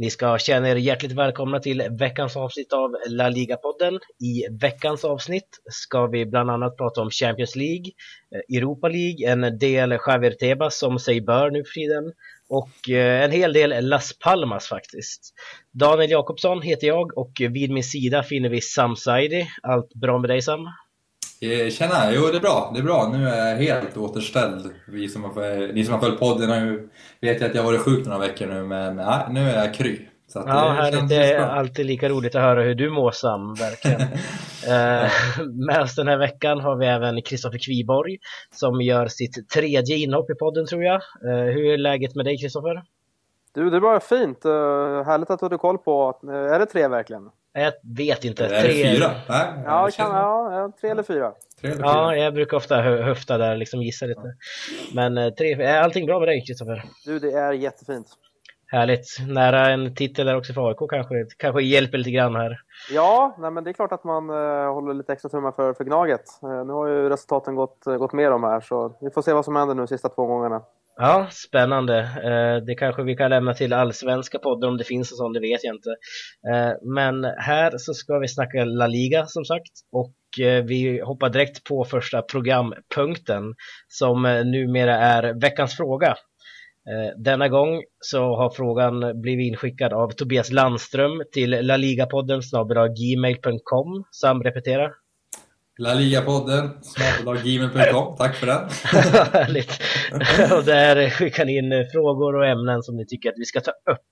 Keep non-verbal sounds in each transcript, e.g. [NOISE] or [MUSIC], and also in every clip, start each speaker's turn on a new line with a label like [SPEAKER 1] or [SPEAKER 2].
[SPEAKER 1] Ni ska känna er hjärtligt välkomna till veckans avsnitt av La Liga-podden. I veckans avsnitt ska vi bland annat prata om Champions League, eh, Europa League, en del Javier Tebas som sig bör nu för tiden och eh, en hel del Las Palmas faktiskt. Daniel Jakobsson heter jag och vid min sida finner vi Sam Saidi. Allt bra med dig Sam?
[SPEAKER 2] Eh, tjena! Jo, det är bra. Det är bra. Nu är jag helt återställd. Vi som har, ni som har följt podden har ju, vet ju att jag har varit sjuk några veckor nu, men ja, nu är jag kry.
[SPEAKER 1] Så att ja, det, härligt. det är alltid lika roligt att höra hur du mår Sam, verkligen. [LAUGHS] eh, med oss den här veckan har vi även Kristoffer Kviborg som gör sitt tredje inhopp i podden tror jag. Eh, hur är läget med dig Kristoffer?
[SPEAKER 3] Du, det är bara fint. Uh, härligt att du hade koll på, uh, är det tre verkligen?
[SPEAKER 1] Jag vet inte.
[SPEAKER 2] Är det fyra?
[SPEAKER 3] Nej, ja, kan, ja, tre eller fyra.
[SPEAKER 1] Tre eller fyra. Ja, jag brukar ofta höfta där, liksom gissa lite. Men eh, tre, är allting bra med dig Kristoffer?
[SPEAKER 3] Du, det är jättefint.
[SPEAKER 1] Härligt. Nära en titel där också för AIK kanske, kanske hjälper lite grann här.
[SPEAKER 3] Ja, nej, men det är klart att man uh, håller lite extra tummar för, för Gnaget. Uh, nu har ju resultaten gått, uh, gått med dem här, så vi får se vad som händer nu de sista två gångerna.
[SPEAKER 1] Ja, spännande. Eh, det kanske vi kan lämna till allsvenska podden om det finns en sån, det vet jag inte. Eh, men här så ska vi snacka La Liga som sagt och eh, vi hoppar direkt på första programpunkten som numera är veckans fråga. Denna gång så har frågan blivit inskickad av Tobias Landström till laligapodden gmail.com. Sam.
[SPEAKER 2] LaLiga-podden, gmail.com. [LAUGHS] Tack för den. [LAUGHS]
[SPEAKER 1] Härligt. [LAUGHS] och där skickar ni in frågor och ämnen som ni tycker att vi ska ta upp.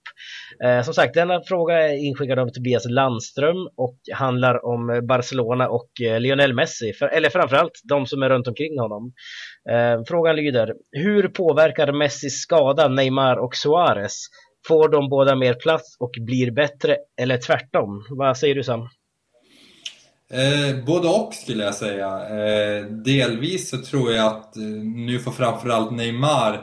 [SPEAKER 1] Eh, som sagt, denna fråga är inskickad av Tobias Landström och handlar om Barcelona och eh, Lionel Messi, för, eller framförallt de som är runt omkring honom. Eh, frågan lyder, hur påverkar Messis skada Neymar och Suarez? Får de båda mer plats och blir bättre eller tvärtom? Vad säger du Sam?
[SPEAKER 2] Eh, både och skulle jag säga. Eh, delvis så tror jag att eh, nu får framförallt Neymar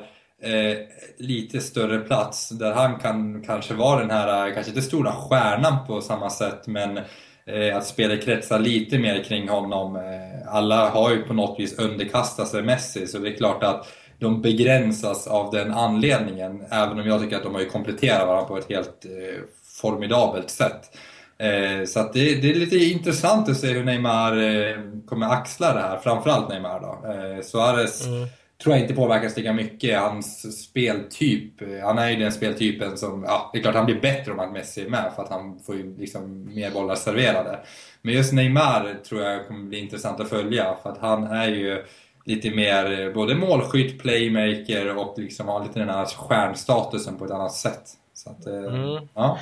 [SPEAKER 2] eh, lite större plats där han kan kanske vara den här, eh, kanske inte stora stjärnan på samma sätt men eh, att spelet kretsar lite mer kring honom. Eh, alla har ju på något vis underkastat sig Messi så det är klart att de begränsas av den anledningen även om jag tycker att de har ju kompletterat varandra på ett helt eh, formidabelt sätt. Eh, så det, det, är lite intressant att se hur Neymar eh, kommer axla det här, framförallt Neymar då. Eh, Suarez mm. tror jag inte påverkas lika mycket, hans speltyp. Eh, han är ju den speltypen som, ja det är klart han blir bättre om att Messi är med för att han får ju liksom mer bollar serverade. Men just Neymar tror jag kommer bli intressant att följa för att han är ju lite mer både målskytt, playmaker och liksom har lite den här stjärnstatusen på ett annat sätt. Så att, mm. ja.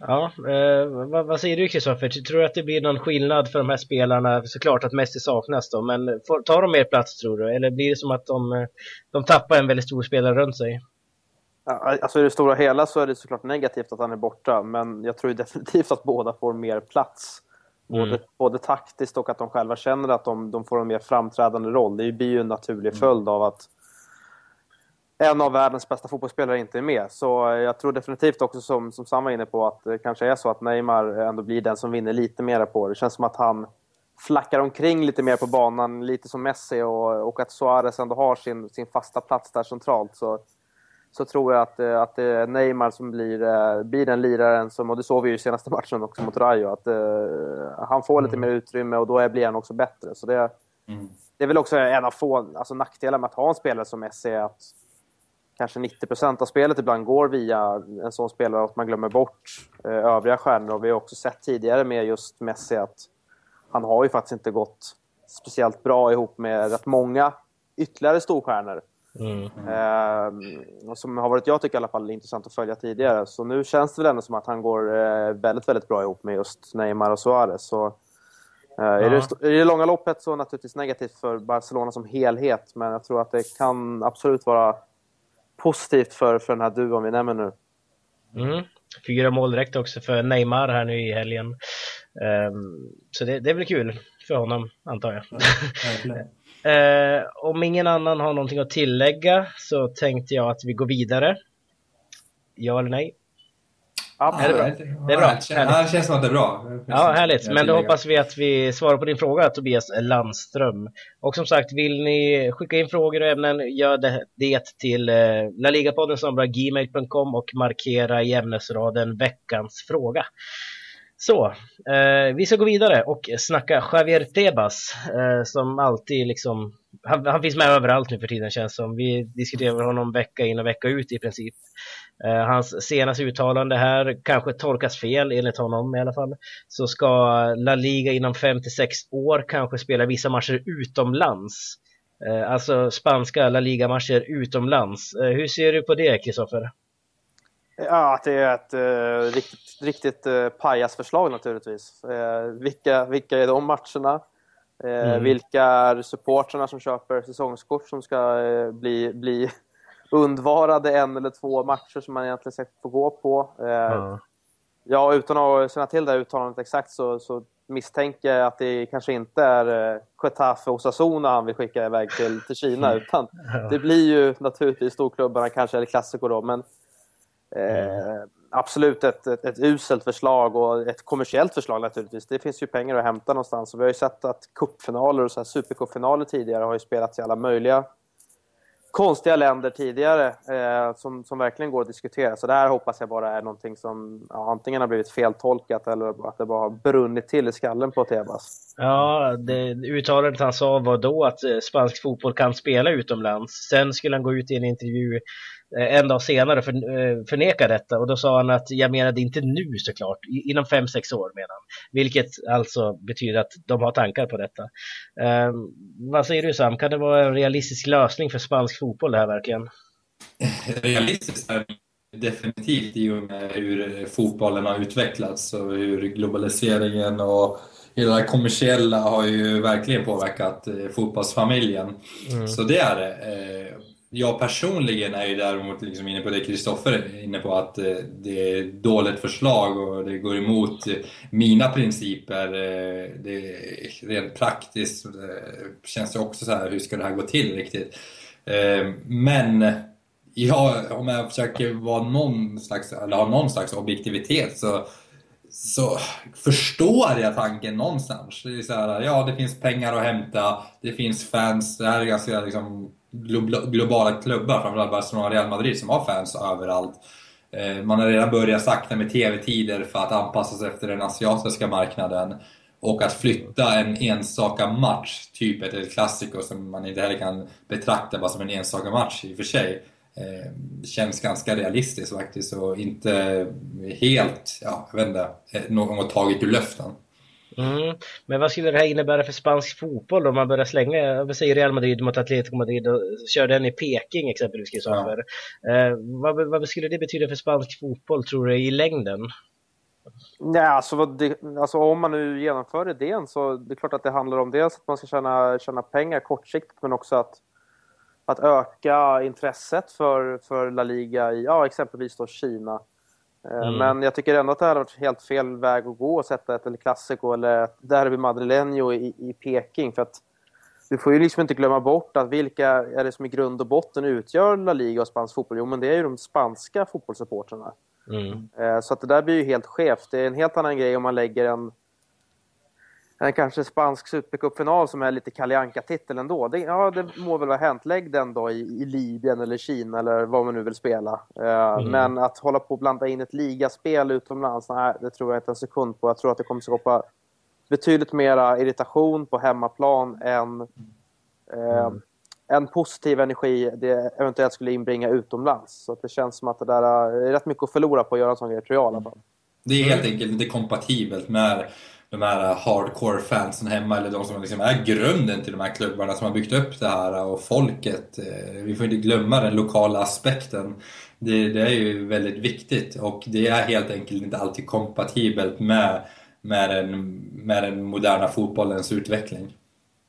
[SPEAKER 1] Ja, eh, vad, vad, säger du Kristoffer? Tror du att det blir någon skillnad för de här spelarna? Såklart att Messi saknas då, men får, tar de mer plats tror du? Eller blir det som att de, eh, de tappar en väldigt stor spelare runt sig?
[SPEAKER 3] Alltså i det stora hela så är det såklart negativt att han är borta, men jag tror [LAUGHS] definitivt att båda får mer plats. Både, mm. både taktiskt och att de själva känner att de, de får en mer framträdande roll. Det blir ju en naturlig mm. följd av att en av världens bästa fotbollsspelare inte är med. Så jag tror definitivt också som, som Sam var inne på att det kanske är så att Neymar ändå blir den som vinner lite mer på det. Det känns som att han flackar omkring lite mer på banan, lite som Messi och, och att Suarez ändå har sin, sin fasta plats där centralt. Så, så tror jag att, att det är Neymar som blir, eh, blir den liraren som, och det såg vi ju i senaste matchen också mot Rayo, att uh, han får lite mm. mer utrymme och då blir han också bättre. Så det, mm. det är väl också en av få alltså, nackdelar med att ha en spelare som Messi, att kanske 90% av spelet ibland går via en sån spelare att man glömmer bort eh, övriga stjärnor. Och vi har också sett tidigare med just Messi att han har ju faktiskt inte gått speciellt bra ihop med rätt många ytterligare storstjärnor. Mm. Eh, som har varit, jag tycker i alla fall, intressant att följa tidigare. Så nu känns det väl ändå som att han går eh, väldigt, väldigt bra ihop med just Neymar och Suarez. Så, eh, ja. i, det, I det långa loppet så naturligtvis negativt för Barcelona som helhet, men jag tror att det kan absolut vara positivt för, för den här duon vi nämner nu.
[SPEAKER 1] Mm. Fyra mål direkt också för Neymar här nu i helgen. Um, så det, det är väl kul för honom, antar jag. uh, [LAUGHS] om ingen annan har någonting att tillägga så tänkte jag att vi går vidare. Ja eller nej?
[SPEAKER 3] Ja,
[SPEAKER 1] är det bra? Det är bra.
[SPEAKER 2] Ja, det känns som att det är bra.
[SPEAKER 1] Ja, härligt. Men då hoppas vi att vi svarar på din fråga, Tobias Landström. Och som sagt, vill ni skicka in frågor och ämnen, gör det, det till eh, laligapodden gmail.com och markera i ämnesraden veckans fråga. Så, eh, vi ska gå vidare och snacka Javier Tebas eh, som alltid liksom, han, han, finns med överallt nu för tiden känns som. Vi diskuterar honom vecka in och vecka ut i princip. Eh, hans senaste uttalande här kanske tolkas fel enligt honom i alla fall. Så ska La Liga inom 5 6 år kanske spela vissa matcher utomlands. Eh, alltså spanska La Liga-matcher utomlands. Eh, hur ser du på det, Kristoffer?
[SPEAKER 3] Ja, att det är ett uh, riktigt, riktigt uh, pajasförslag naturligtvis. Uh, vilka, vilka är de matcherna? Uh, mm. Vilka är supportrarna som köper säsongskort som ska bli, bli undvarade en eller två matcher som man egentligen ska få gå på? Mm. Ja, utan att känna till det här uttalandet exakt så, så misstänker jag att det kanske inte är uh, Getafe och Osasuna han vill skicka iväg till, till Kina, [LAUGHS] utan det blir ju naturligtvis storklubbarna, kanske eller Classico då, men Eh, absolut ett, ett, ett, uselt förslag och ett kommersiellt förslag naturligtvis. Det finns ju pengar att hämta någonstans. Och vi har ju sett att cupfinaler och supercupfinaler tidigare har ju spelats i alla möjliga konstiga länder tidigare eh, som, som verkligen går att diskutera. Så det här hoppas jag bara är någonting som ja, antingen har blivit feltolkat eller att det bara har brunnit till i skallen på Tebas.
[SPEAKER 1] Ja, det uttalandet han sa var då att eh, spansk fotboll kan spela utomlands. Sen skulle han gå ut i en intervju en dag senare för, eh, förneka detta och då sa han att jag menade inte nu såklart, inom 5-6 år menar han. Vilket alltså betyder att de har tankar på detta. Eh, vad säger du Sam, kan det vara en realistisk lösning för spansk fotboll det här verkligen? [LAUGHS]
[SPEAKER 2] Realistiskt är definitivt i och med hur fotbollen har utvecklats och hur globaliseringen och hela det kommersiella har ju verkligen påverkat fotbollsfamiljen. Mm. Så det är det jag personligen är ju däremot liksom inne på det Kristoffer är inne på, att eh, det är ett dåligt förslag och det går emot eh, mina principer. Eh, det är rent praktiskt känns det också så här, hur ska det här gå till riktigt? Men ja, om jag försöker vara någon slags, eller ha någon slags objektivitet så så förstår jag tanken någonstans. Det är så här, ja, det finns pengar att hämta, det finns fans, det här är ganska liksom, globala klubbar, framförallt Barcelona och Real Madrid, som har fans överallt. Eh, man har redan börjat sakta med TV-tider för att anpassa sig efter den asiatiska marknaden. Och att flytta en enstaka match, typ ett El Clasico, som man inte heller kan betrakta bara som en enstaka match i och för sig, eh, känns ganska realistiskt faktiskt och inte helt, ja, jag vet inte, eh, någon något taget ur luften.
[SPEAKER 1] Mm. Men vad skulle det här innebära för spansk fotboll om man börjar slänga, vi säger Real Madrid mot Atletico Madrid och kör den i Peking exempelvis Kristoffer. Ja. Eh, vad, vad, skulle det betyda för spansk fotboll tror du i längden?
[SPEAKER 3] Nej, alltså, det, alltså om man nu genomför idén så det är klart att det handlar om dels att man ska tjäna, tjäna pengar kortsiktigt men också att, att öka intresset för, för La Liga i ja, exempelvis då Kina. Eh, mm. Men jag tycker ändå att det hade varit helt fel väg att gå och sätta ett El Clasico eller ett Derby Madrileño i, i Peking. För att du får ju liksom inte glömma bort att vilka är det som i grund och botten utgör La Liga och spansk fotboll? Jo, men det är ju de spanska fotbollssupportrarna. Mm. Eh, så att det där blir ju helt skevt. Det är en helt annan grej om man lägger en en kanske spansk supercupfinal som är lite Kalle titel ändå. Det, ja, det må väl vara hänt. Lägg den då i, i Libyen eller Kina eller vad man nu vill spela. Uh, mm. Men att hålla på och blanda in ett ligaspel utomlands, nej, det tror jag inte en sekund på. Jag tror att det kommer skapa betydligt mera irritation på hemmaplan än uh, mm. en positiv energi det eventuellt skulle inbringa utomlands. Så det känns som att det där är rätt mycket att förlora på att göra en sån grej, tror jag i alla fall.
[SPEAKER 2] Det är helt enkelt inte kompatibelt med de här hardcore fansen hemma eller de som liksom är grunden till de här klubbarna som har byggt upp det här och folket. Eh, vi får inte glömma den lokala aspekten. Det, det är ju väldigt viktigt och det är helt enkelt inte alltid kompatibelt med, med, den, med den moderna fotbollens utveckling.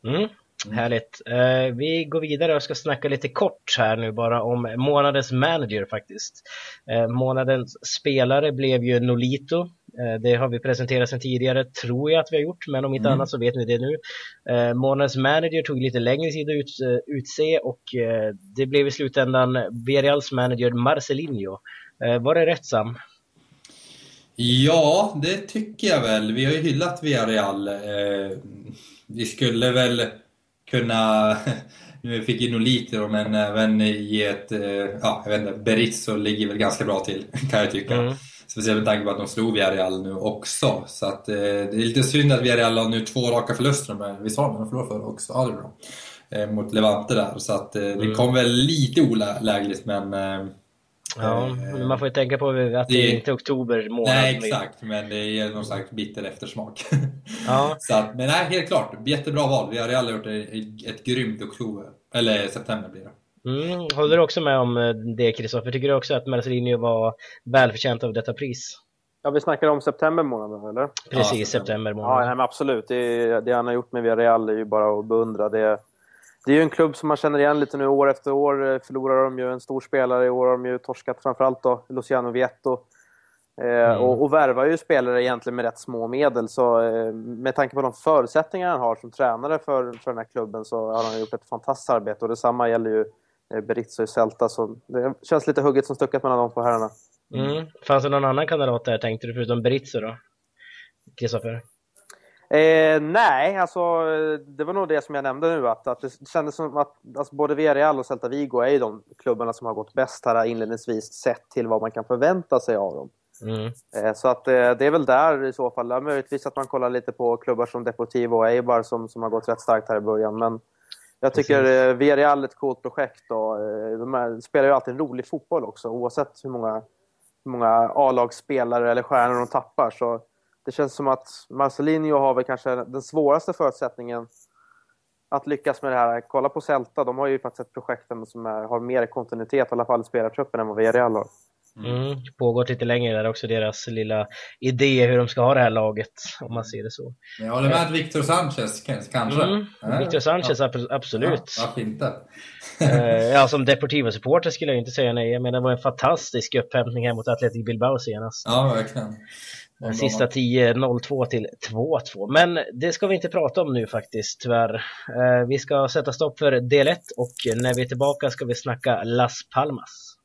[SPEAKER 1] Mm. Härligt. Eh, vi går vidare och ska snacka lite kort här nu bara om månadens manager faktiskt. Eh, månadens spelare blev ju Nolito. Eh, det har vi presenterat sedan tidigare, tror jag att vi har gjort, men om inte mm. annat så vet ni det nu. Månadens manager tog lite längre tid att ut, utse och det blev i slutändan Villarreals manager Marcelinho. var det rätt Sam?
[SPEAKER 2] Ja, det tycker jag väl. Vi har ju hyllat Villarreal. Vi skulle väl kunna, [LAUGHS] nu fick lite då, men även ge ett, eh, ja, jag vet inte, Berizzo ligger väl ganska bra till [LAUGHS] kan jag tycka. Mm. Speciellt med tanke på att de slog Villarreal nu också. Så att, eh, det är lite synd att Villarreal har nu två raka förluster, men visst har de förlorat förra också? Ja, det är bra. Eh, mot Levante där, så att det mm. kom väl lite olägligt, men
[SPEAKER 1] Ja, men man får ju tänka på att det, det är inte oktober månad.
[SPEAKER 2] Nej, exakt. Men det är någon slags bitter eftersmak. Ja. [LAUGHS] så att, men nej, helt klart. Jättebra val. Vi har aldrig gjort ett, ett grymt oktober. Eller september blir det.
[SPEAKER 1] Mm, håller du också med om eh, det Kristoffer? Tycker du också att Marcelinho var välförtjänt av detta pris?
[SPEAKER 3] Ja, vi snackar om september månad eller?
[SPEAKER 1] Precis, ja, september månad.
[SPEAKER 3] Ja, nej, absolut. Det, det, han har gjort med Villarreal är ju bara att beundra. Det, det är ju en klubb som man känner igen lite nu år efter år. Eh, förlorar de ju en stor spelare. I år har de ju torskat framförallt då, Luciano Vietto. Eh, mm. och, och värvar ju spelare egentligen med rätt små medel. Så eh, med tanke på de förutsättningar han har som tränare för, för den här klubben så har han gjort ett fantastiskt arbete. Och detsamma gäller ju Berizzo i Celta. Så det känns lite hugget som stucket mellan de två herrarna.
[SPEAKER 1] Mm. Fanns det någon annan kandidat där tänkte du förutom Berizzo då? Kristoffer?
[SPEAKER 3] Eh, nej, alltså det var nog det som jag nämnde nu att, att det kändes som att alltså, både Villarreal och Celta Vigo är ju de klubbarna som har gått bäst här inledningsvis sett till vad man kan förvänta sig av dem. Mm. Eh, så att eh, det är väl där i så fall. Ja, möjligtvis att man kollar lite på klubbar som Deportivo och Eibar som, som har gått rätt starkt här i början. Men jag tycker eh, Villarreal är ett coolt projekt och eh, de spelar ju alltid en rolig fotboll också oavsett hur många, hur många A-lagsspelare eller stjärnor de tappar. Så det känns som att Marcelinho har väl kanske den svåraste förutsättningen att lyckas med det här. Kolla på Celta, de har ju faktiskt ett projekt som är, har mer kontinuitet, i alla fall i spelartruppen, än vad Villarreal har.
[SPEAKER 1] Mm. Pågått lite längre där också, deras lilla idé hur de ska ha det här laget, om man ser det så.
[SPEAKER 2] Men jag håller med att Victor Sanchez kanske. Mm.
[SPEAKER 1] Ja. Victor Sanchez, ja. absolut.
[SPEAKER 2] Ja, varför inte?
[SPEAKER 1] Eh, ja, som Deportivo-supporter skulle jag inte säga nej. Menar, det var en fantastisk upphämtning här mot Athletic Bilbao senast.
[SPEAKER 2] Ja, verkligen.
[SPEAKER 1] Sista 10, 0-2 till 2-2. Men det ska vi inte prata om nu faktiskt, tyvärr. Eh, vi ska sätta stopp för del 1 och när vi är tillbaka ska vi snacka Las Palmas.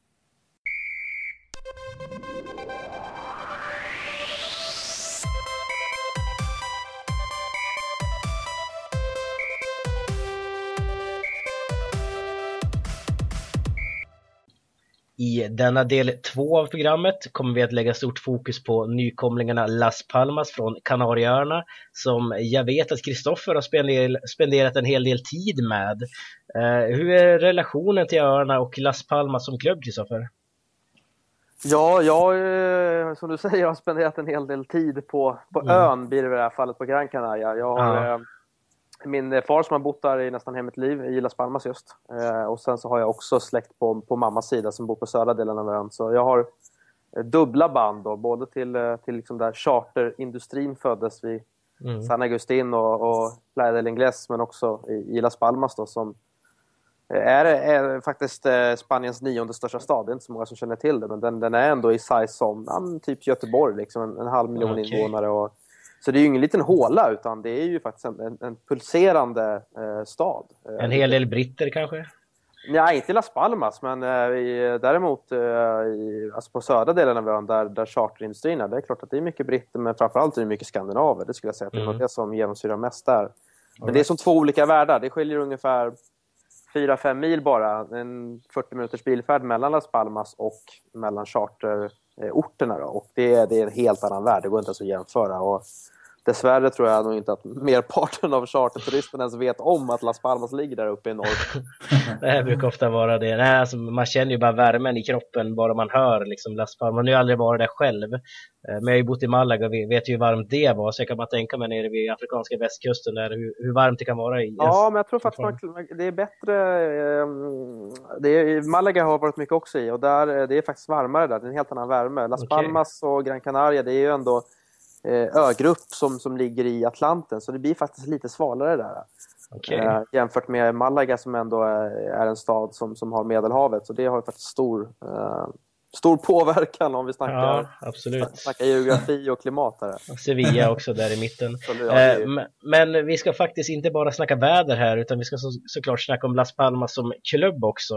[SPEAKER 1] I denna del två av programmet kommer vi att lägga stort fokus på nykomlingarna Las Palmas från Kanarieöarna som jag vet att Kristoffer har spenderat en hel del tid med. Uh, hur är relationen till öarna och Las Palmas som klubb, Kristoffer?
[SPEAKER 3] Ja, jag eh, som du säger har spenderat en hel del tid på, på mm. ön, blir det i det här fallet på Gran Canaria. Jag har, ja min far som har bott där i nästan hela mitt liv, i Las Palmas just. Eh, och sen så har jag också släkt på, på mammas sida som bor på södra delen av ön. Så jag har eh, dubbla band då, både till, eh, till liksom där charterindustrin föddes vid mm. San Agustin och, och Playa del Ingles, men också i, i Las Palmas då, som är, är faktiskt Spaniens nionde största stad. Det är inte så många som känner till det, men den, den är ändå i size som ja, typ Göteborg, liksom en, en halv miljon okay. invånare. Och, så det är ju ingen liten håla utan det är ju faktiskt en, en, en pulserande eh, stad.
[SPEAKER 1] En hel del britter kanske?
[SPEAKER 3] Nej, inte Las Palmas, men eh, i, däremot eh, i, alltså på södra delen av ön där, där charterindustrin är. Det är klart att det är mycket britter, men framförallt är det mycket skandinaver. Det skulle jag säga. Mm. Det är det som genomsyrar mest där. Men right. det är som två olika världar. Det skiljer ungefär 4-5 mil bara. En 40 minuters bilfärd mellan Las Palmas och mellan Eh, orterna Då. Och det, det är en helt annan värld. Det går inte ens att jämföra. Och Dessvärre tror jag nog inte att merparten av charterturisterna ens vet om att Las Palmas ligger där uppe i norr. [LAUGHS]
[SPEAKER 1] det brukar ofta vara det. Nej, alltså, man känner ju bara värmen i kroppen bara man hör liksom, Las Palmas. Man har ju aldrig varit där själv. Eh, men jag har ju bott i Malaga och vet ju hur varmt det var. Så jag kan bara tänka mig nere vid afrikanska västkusten där, hur, hur varmt det kan vara i.
[SPEAKER 3] Ja, men jag tror faktiskt man, det är bättre. Ehm, det är, Malaga har varit mycket också i och där, eh, det är faktiskt varmare där. Det är en helt annan värme. Las okay. Palmas och Gran Canaria, det är ju ändå Eh, ögrupp som, som ligger i Atlanten. Så det blir faktiskt lite svalare där. Okay. Eh, jämfört med Malaga som ändå är, är, en stad som, som har Medelhavet. Så det har faktiskt stor, eh, stor påverkan om vi snackar,
[SPEAKER 1] ja, absolut.
[SPEAKER 3] snackar geografi och klimat. Här.
[SPEAKER 1] Sevilla också där i mitten. [LAUGHS] Eh, men vi ska faktiskt inte bara snacka väder här utan vi ska så, såklart snacka om Las Palmas som klubb också.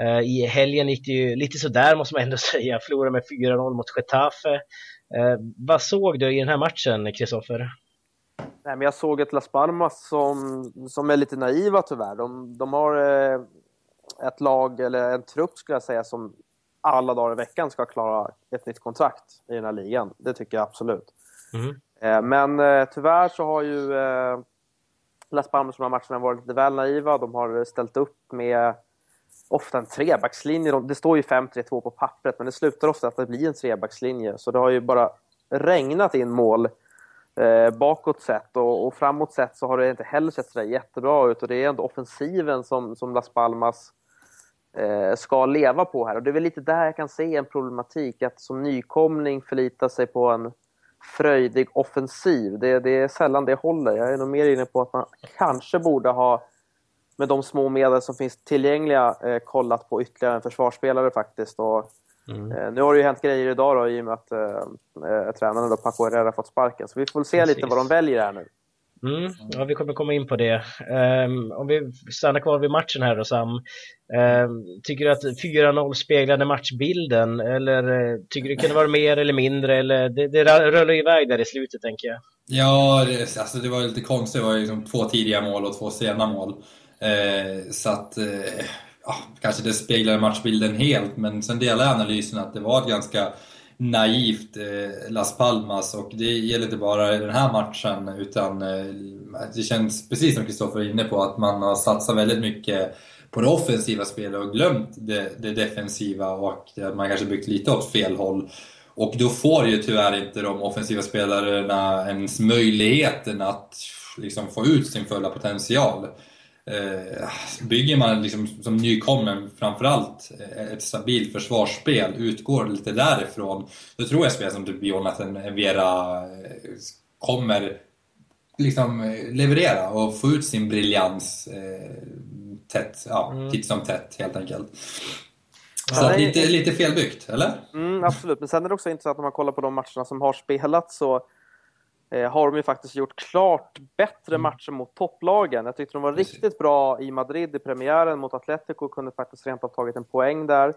[SPEAKER 1] Eh, I helgen gick det ju lite sådär måste man ändå [LAUGHS] säga, förlorade med 4-0 mot Getafe. Eh, vad såg du i den här matchen, Kristoffer?
[SPEAKER 3] Nej, men jag såg ett Las Palmas som, som är lite naiva tyvärr. De, de har ett lag, eller en trupp skulle jag säga, som alla dagar i veckan ska klara ett nytt kontrakt i den här ligan. Det tycker jag absolut. Mm. Men eh, tyvärr så har ju eh, Las Palmas de här matcherna varit lite väl naiva. De har ställt upp med ofta en trebackslinje. Det står ju 5-3-2 på pappret, men det slutar ofta att det blir en trebackslinje. Så det har ju bara regnat in mål eh, bakåt sett och, och, framåt sett så har det inte heller sett sådär jättebra ut och det är ändå offensiven som, som Las Palmas eh, ska leva på här och det är väl lite där jag kan se en problematik att som nykomling förlita sig på en fröjdig offensiv. Det, det är sällan det håller. Jag är nog mer inne på att man kanske borde ha med de små medel som finns tillgängliga eh, kollat på ytterligare en försvarsspelare faktiskt. Och, mm. eh, nu har det ju hänt grejer idag då, i och med att eh, eh tränaren då, Paco Herrera fått sparken. Så vi får se Precis. lite vad de väljer här nu.
[SPEAKER 1] Mm, ja, vi kommer komma in på det. Um, om vi stannar kvar vid matchen här då Sam. Um, tycker du att 4-0 speglade matchbilden eller uh, tycker du det kunde vara mer eller mindre? Eller det, det rullar iväg där i slutet tänker jag.
[SPEAKER 2] Ja, det, alltså, det var lite konstigt. Det var liksom två tidiga mål och två sena mål. Eh, så att, eh, ja, kanske det speglade matchbilden helt, men sen delar jag analysen att det var ett ganska naivt eh, Las Palmas och det gäller inte bara den här matchen utan eh, det känns precis som Kristoffer är inne på att man har satsat väldigt mycket på det offensiva spelet och glömt det, det defensiva och man kanske byggt lite åt fel håll. Och då får ju tyvärr inte de offensiva spelarna ens möjligheten att liksom få ut sin fulla potential. Eh, bygger man liksom som nykommen framförallt eh, ett stabilt försvarsspel, utgår lite därifrån, då tror jag spel som typ Jonathan Vera eh, kommer liksom leverera och få ut sin briljans eh, tätt, ja, mm. titt som tätt helt enkelt. Så ja, lite, lite felbyggt, eller?
[SPEAKER 3] Mm, absolut, men sen är det också intressant om man kollar på de matcherna som har spelats så eh, har de ju faktiskt gjort klart bättre mm. matcher mot topplagen. Jag tyckte de var Precis. riktigt bra i Madrid i premiären mot Atletico, och kunde faktiskt rent av tagit en poäng där.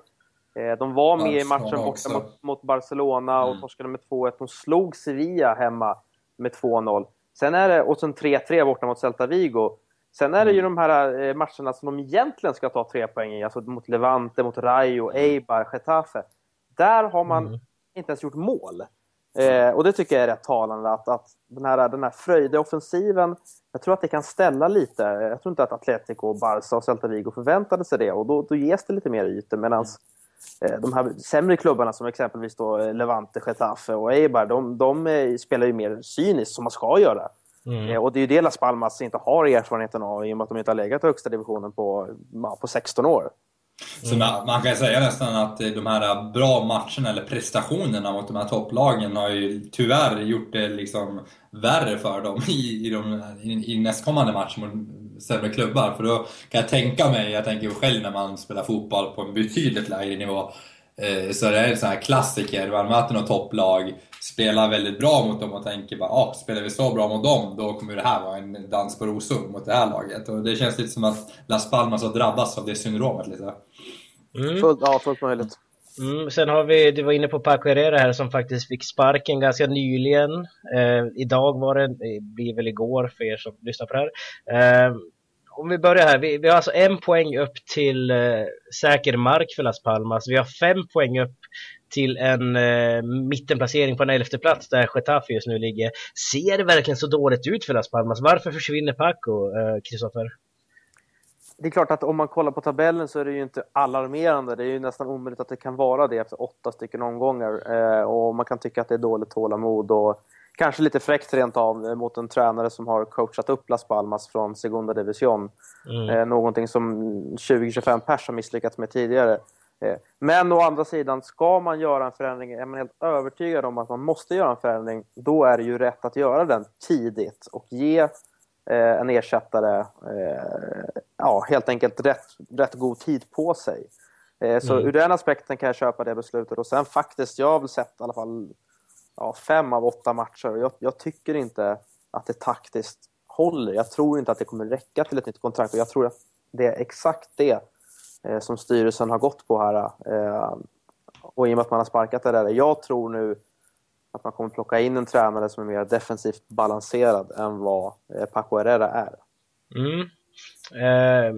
[SPEAKER 3] Eh, de var med i matchen borta mot, mot, Barcelona och mm. torskade med 2-1. De slog Sevilla hemma med 2-0. Sen är det, och sen 3-3 borta mot Celta Vigo. Sen är det ju mm. de här eh, matcherna som de egentligen ska ta tre poäng i, alltså mot Levante, mot Rayo, mm. Eibar, Getafe. Där har man mm. inte ens gjort mål. Eh, och det tycker jag är rätt talande att, att den här, den här fröjdiga offensiven, jag tror att det kan ställa lite. Jag tror inte att Atletico, Barca och Celta Vigo förväntade sig det och då, då ges det lite mer ytor medan mm. eh, de här sämre klubbarna som exempelvis då eh, Levante, Getafe och Eibar, de, de eh, spelar ju mer cyniskt som man ska göra. Mm. Eh, och det är ju det Las Palmas inte har erfarenheten av i och med att de inte har legat i högsta divisionen på, på 16 år.
[SPEAKER 2] Så man, man, kan säga nästan att de här bra matcherna eller prestationerna mot de här topplagen har ju tyvärr gjort det liksom värre för dem [LAUGHS] i, i, de, i, i nästkommande match mot sämre klubbar. För då kan jag tänka mig, jag tänker själv när man spelar fotboll på en betydligt lägre nivå, eh, så det är en sån här klassiker, man möter något topplag spelar väldigt bra mot dem och tänker bara ah, spelar vi så bra mot dem, då kommer det här vara en dans på rosor mot det här laget. Och det känns lite som att Las Palmas har drabbats av det syndromet lite.
[SPEAKER 3] Mm. Fullt, ja, fullt möjligt.
[SPEAKER 1] Mm, sen har vi, du var inne på Paco Herrera här som faktiskt fick sparken ganska nyligen. Eh, idag var det, det blir väl igår för er som lyssnar på det här. Eh, om vi börjar här, vi, vi, har alltså en poäng upp till eh, säker mark för Las Palmas. Vi har fem poäng upp till en eh, mittenplacering på en elfte plats där Getafe just nu ligger. Ser det verkligen så dåligt ut för Las Palmas? Varför försvinner Paco, Kristoffer?
[SPEAKER 3] Det är klart att om man kollar på tabellen så är det ju inte alarmerande. Det är ju nästan omöjligt att det kan vara det efter åtta stycken omgångar. Eh, och man kan tycka att det är dåligt tålamod och kanske lite fräckt rent av eh, mot en tränare som har coachat upp Las Palmas från Segunda Division. Mm. Eh, någonting som 20-25 pers har misslyckats med tidigare. Eh, men å andra sidan, ska man göra en förändring, är man helt övertygad om att man måste göra en förändring, då är det ju rätt att göra den tidigt och ge en ersättare eh, ja, helt enkelt rätt, rätt god tid på sig. Eh, så mm. ur den aspekten kan jag köpa det beslutet. Och sen faktiskt, jag har väl sett i alla fall ja, fem av åtta matcher. Jag, jag tycker inte att det taktiskt håller. Jag tror inte att det kommer räcka till ett nytt kontrakt och jag tror att det är exakt det eh, som styrelsen har gått på här. Eh, och i och med att man har sparkat det där. Jag tror nu att man kommer plocka in en tränare som är mer defensivt balanserad än vad eh, Paco Herrera är.
[SPEAKER 1] Mm. Eh,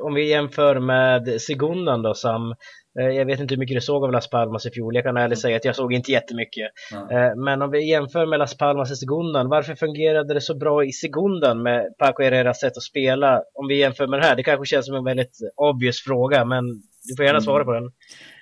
[SPEAKER 1] om vi jämför med Segundan då Sam. Eh, jag vet inte hur mycket du såg av Las Palmas i fjol. Jag kan ärligt säga att jag såg inte jättemycket. Mm. men om vi jämför med Las Palmas i Segundan. Varför fungerade det så bra i Segundan med Paco Herreras sätt att spela? Om vi jämför med det här. Det kanske känns som en väldigt obvious fråga men du får gärna mm. svara på den.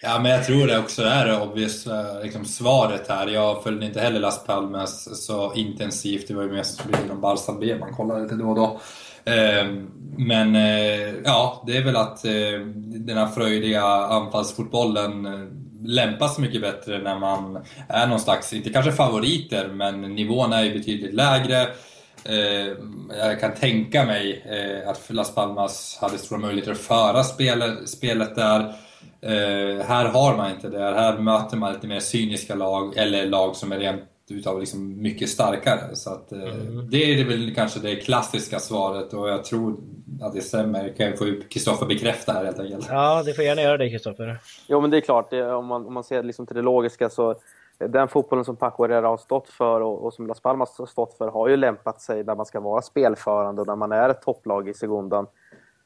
[SPEAKER 2] Ja, men jag tror det också är det obvious liksom, svaret här. Jag följde inte heller Las Palmas så intensivt. Det var ju mest genom Barca B man kollade lite då och då. Ehm, men eh, ja, det är väl att eh, den här fröjdiga anfallsfotbollen eh, lämpas mycket bättre när man är någon slags, inte kanske favoriter, men nivån är ju betydligt lägre. Jag kan tänka mig att Las Palmas hade stora möjligheter att föra spelet, där. Här har man inte det. Här möter man lite mer cyniska lag, eller lag som är rent utav liksom mycket starkare. Så att, eh, mm. Det är väl kanske det klassiska svaret och jag tror att det stämmer. Kan jag få Kristoffer bekräfta här helt enkelt?
[SPEAKER 1] Ja, du får gärna göra det Kristoffer.
[SPEAKER 3] Jo, men det är klart. Det, om, man, om man ser liksom till det logiska så den fotbollen som Paco Herrera har stått för och, och, som Las Palmas har stått för har ju lämpat sig där man ska vara spelförande och där man är ett topplag i segundan.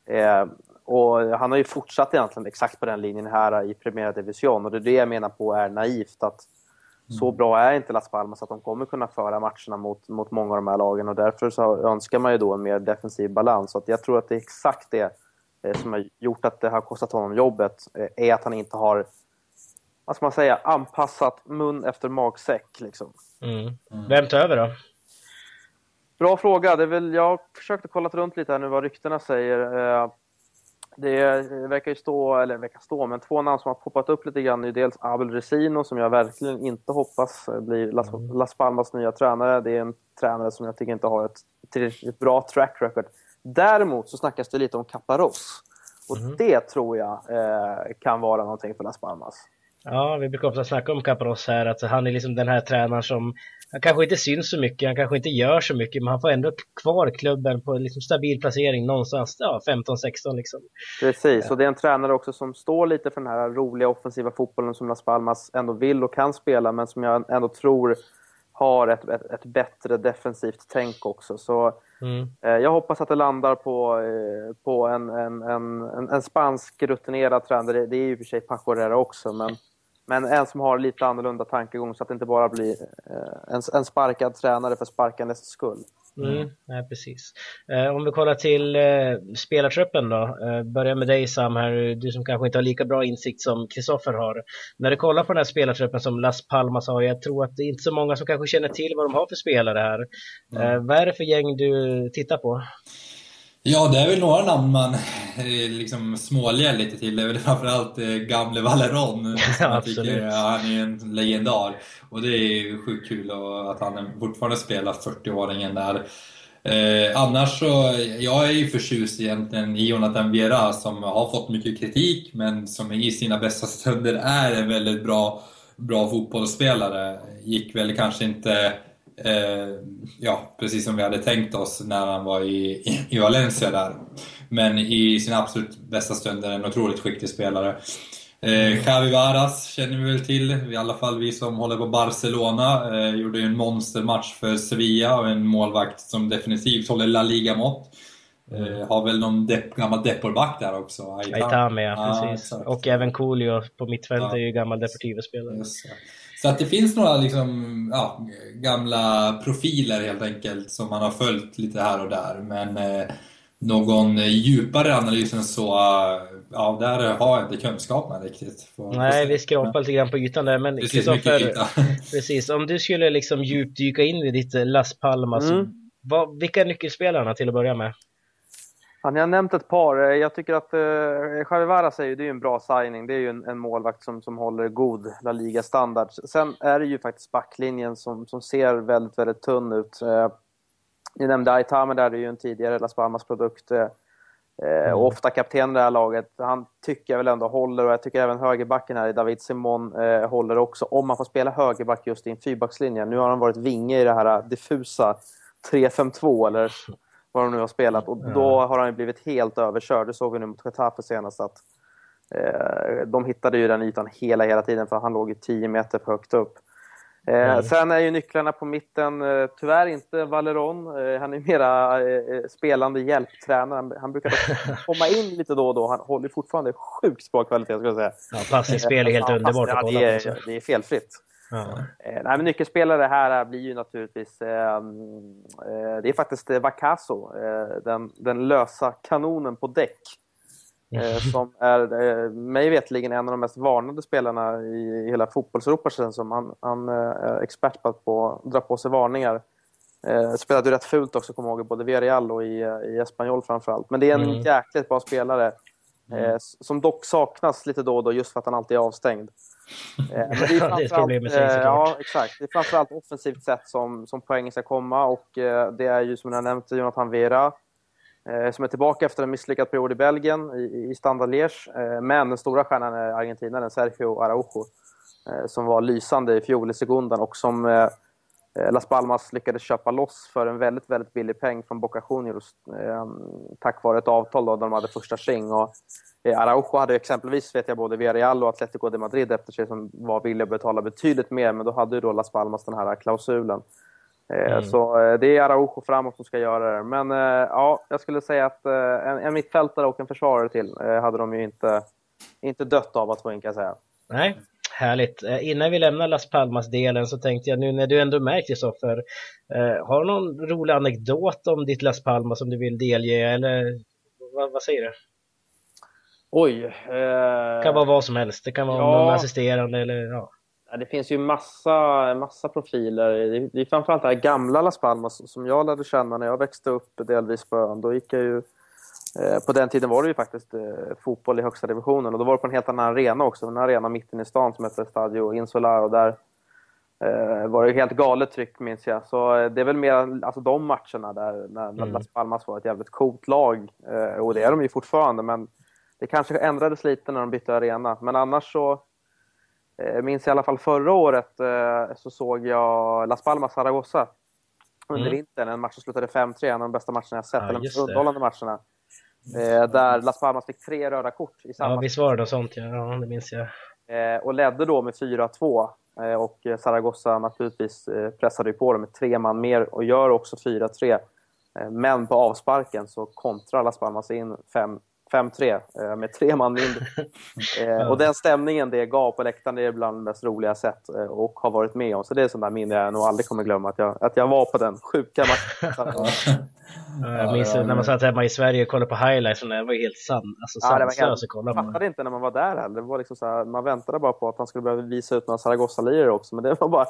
[SPEAKER 3] Eh, och han har ju fortsatt egentligen exakt på den linjen här i Primera Division och det är det jag menar på är naivt att så bra är inte Las Palmas att de kommer kunna föra matcherna mot, mot många av de här lagen och därför så önskar man ju då en mer defensiv balans. Så jag tror att det är exakt det eh, som har gjort att det har kostat honom jobbet, eh, är att han inte har vad ska man säga, anpassat mun efter magsäck. Liksom.
[SPEAKER 1] Mm. Mm. Vem tar över då?
[SPEAKER 3] Bra fråga. Det är väl, jag har försökt att kolla runt lite här nu vad ryktena säger. Eh, det verkar ju stå, eller verkar stå, men två namn som har poppat upp lite grann är dels Abel Resino som jag verkligen inte hoppas blir Las, mm. Las Palmas nya tränare. Det är en tränare som jag tycker inte har ett tillräckligt bra track record. Däremot så snackas det lite om Caparros. Och mm. det tror jag eh, kan vara någonting för Las Palmas.
[SPEAKER 1] Ja, vi brukar ofta snacka om Caparros här, att han är liksom den här tränaren som han kanske inte syns så mycket, han kanske inte gör så mycket, men han får ändå kvar klubben på liksom stabil placering någonstans, ja, 15-16 liksom.
[SPEAKER 3] Precis, och det är en tränare också som står lite för den här roliga offensiva fotbollen som Las Palmas ändå vill och kan spela, men som jag ändå tror har ett, ett, ett bättre defensivt tänk också. Så mm. eh, jag hoppas att det landar på, eh, på en, en, en, en, spansk rutinerad tränare. Det är ju för sig Paco också, men men en som har lite annorlunda tankegång så att det inte bara blir eh, en, en sparkad tränare för sparkandets skull.
[SPEAKER 1] Mm, nej, precis. Eh, om vi kollar till eh, spelartruppen då. Eh, börjar med dig Sam här, du som kanske inte har lika bra insikt som Kristoffer har. När du kollar på den här spelartruppen som Las Palmas har, jag tror att det är inte så många som kanske känner till vad de har för spelare här. Mm. Eh, vad är det för gäng du tittar på?
[SPEAKER 2] Ja, det är väl några namn man eh, liksom småler lite till. Det är väl framförallt eh, gamle Valeron. [LAUGHS] ja, tycker, han är en legendar. Och det är sjukt kul att han fortfarande spelar 40-åringen där. Eh, annars så, jag är ju förtjust egentligen i Jonathan Vera som har fått mycket kritik men som i sina bästa stunder är en väldigt bra, bra fotbollsspelare. Gick väl kanske inte Eh, ja, precis som vi hade tänkt oss när han var i, i Valencia där. Men i sin absolut bästa stunder en otroligt skicklig spelare. Eh, Javi Varas känner vi väl till, i alla fall vi som håller på Barcelona. Eh, gjorde ju en monstermatch för Sevilla och en målvakt som definitivt håller La Liga-mått. Eh, har väl någon depp, gammal Deporback där också.
[SPEAKER 1] Aitame, ja, precis. Ja, och även Coolio på mittfältet ja. är ju gammal Deportivo-spelare.
[SPEAKER 2] Så att det finns några liksom, ja, gamla profiler helt enkelt som man har följt lite här och där. Men eh, någon djupare analys än så, ja, där har jag inte kunskapen riktigt.
[SPEAKER 1] Nej, vi skrapar lite grann på ytan där. Men Kristoffer, [LAUGHS] precis, om du skulle liksom djupdyka in i ditt Las Palmas, mm. vad, vilka är nyckelspelarna till att börja med?
[SPEAKER 3] Ja, ni har nämnt ett par. Eh, jag tycker att eh, Javi Varas är ju, det är en bra signing. Det är ju en, en målvakt som, som håller god La Liga-standard. Sen är det ju faktiskt backlinjen som, som ser väldigt, väldigt tunn ut. Eh, ni nämnde Aitame där, det är ju en tidigare Las Palmas-produkt. Eh, Eh, och ofta kapten i det här laget. Han tycker jag väl ändå håller och jag tycker även högerbacken här, David Simon, eh, håller också. Om man får spela högerback just i en fyrbackslinje. Nu har han varit vinge i det här diffusa 3-5-2 eller vad de nu har spelat. Och då har han blivit helt överkörd. Det såg vi nu mot Getafe senast. Att, eh, de hittade ju den ytan hela, hela tiden för han låg ju 10 meter högt upp. Mm. Sen är ju nycklarna på mitten eh, tyvärr inte Valeron. Eh, han är mera spelande hjälptränare. Han brukar [LAUGHS] komma in lite då och då. Han håller fortfarande sjukt bra kvalitet ska jag säga.
[SPEAKER 1] Ja, passningsspel är helt ja, underbart
[SPEAKER 3] att kolla det är, det är felfritt. Ja. Nej, men nyckelspelare här blir ju naturligtvis... Eh, det är faktiskt Vakaso, den, den lösa kanonen på däck. Eh, [LAUGHS] som är eh, mig vetligen en av de mest varnade spelarna i hela fotbollseuropa som han, han eh, är expert på att dra på sig varningar. Eh, spelade ju rätt fult också, kommer jag ihåg, både Villarreal och i, i Espanyol framförallt. Men det är en mm. jäkligt bra spelare. Mm. Eh, som dock saknas lite då och då just för att han alltid är avstängd.
[SPEAKER 1] Eh, men [LAUGHS] det är, det är
[SPEAKER 3] eh, Ja, exakt. Det är framförallt offensivt sätt som, som poängen ska komma och eh, det är ju som jag nämnde Jonathan Vera som är tillbaka efter en misslyckad period i Belgien, i, i Standard Liège. Men den stora stjärnan är argentinaren Sergio Araujo, som var lysande i fjol i sekundan och som Las Palmas lyckades köpa loss för en väldigt, väldigt billig peng från Boca Juniors tack vare ett avtal då, där de hade första sving. Och Araujo hade exempelvis, vet jag, både Villarreal och Atletico de Madrid efter sig som var villiga att betala betydligt mer, men då hade ju då Las Palmas den här klausulen. Eh, mm. Så eh, det är Araujo framåt som ska göra det. Men eh, ja, jag skulle säga att en, en mittfältare och en försvarare till hade de ju inte, inte dött av att få in kan jag säga.
[SPEAKER 1] Nej, härligt. Innan vi lämnar Las Palmas-delen så tänkte jag nu när du ändå är med Kristoffer, har du någon rolig anekdot om ditt Las Palmas som du vill delge eller vad, vad säger du?
[SPEAKER 3] Oj.
[SPEAKER 1] Eh... Det kan vara vad som helst. Det kan vara ja. någon assisterande eller ja.
[SPEAKER 3] Det finns ju massa, massa profiler. Det är framförallt det här gamla Las Palmas som jag lärde känna när jag växte upp delvis på ön. Då gick jag ju, eh, på den tiden var det ju faktiskt eh, fotboll i högsta divisionen och då var det på en helt annan arena också. En arena mitten i stan som heter Stadio Insular och där eh, var det helt galet tryck minns jag. Så det är väl mer alltså, de matcherna där när mm. Las Palmas var ett jävligt coolt lag. och det är de ju fortfarande men det kanske ändrades lite när de bytte arena. Men annars så jag eh, minns i alla fall förra året eh, så såg jag Las Palmas Zaragoza under mm. vintern. En match som slutade 5-3, en av de bästa matcherna jag sett. Ja, eller de underhållande matcherna. Eh, där Las Palmas fick tre röda kort i samma
[SPEAKER 1] Ja, visst var det sånt, ja. ja. det minns jag.
[SPEAKER 3] Och ledde då med 4-2. Och Zaragoza naturligtvis pressade på dem med tre man mer och gör också 4-3. Men på avsparken så kontrar Las Palmas in 5 5-3 eh, med tre man mindre. [LAUGHS] Eh, och den stämningen det gav på läktaren det är bland det mest roliga jag sett eh, och har varit med om. Så det är sådana minne jag nog aldrig kommer glömma, att jag, att jag var på den sjuka matchen. [LAUGHS]
[SPEAKER 1] jag minns när man satt hemma i Sverige och kollade på highlights och det var helt sann, alltså ja, sanslös att kolla
[SPEAKER 3] på. Jag fattade inte när man var där heller. Det var liksom så här, man väntade bara på att han skulle börja visa ut några Zaragoza-lirare också, men det var bara,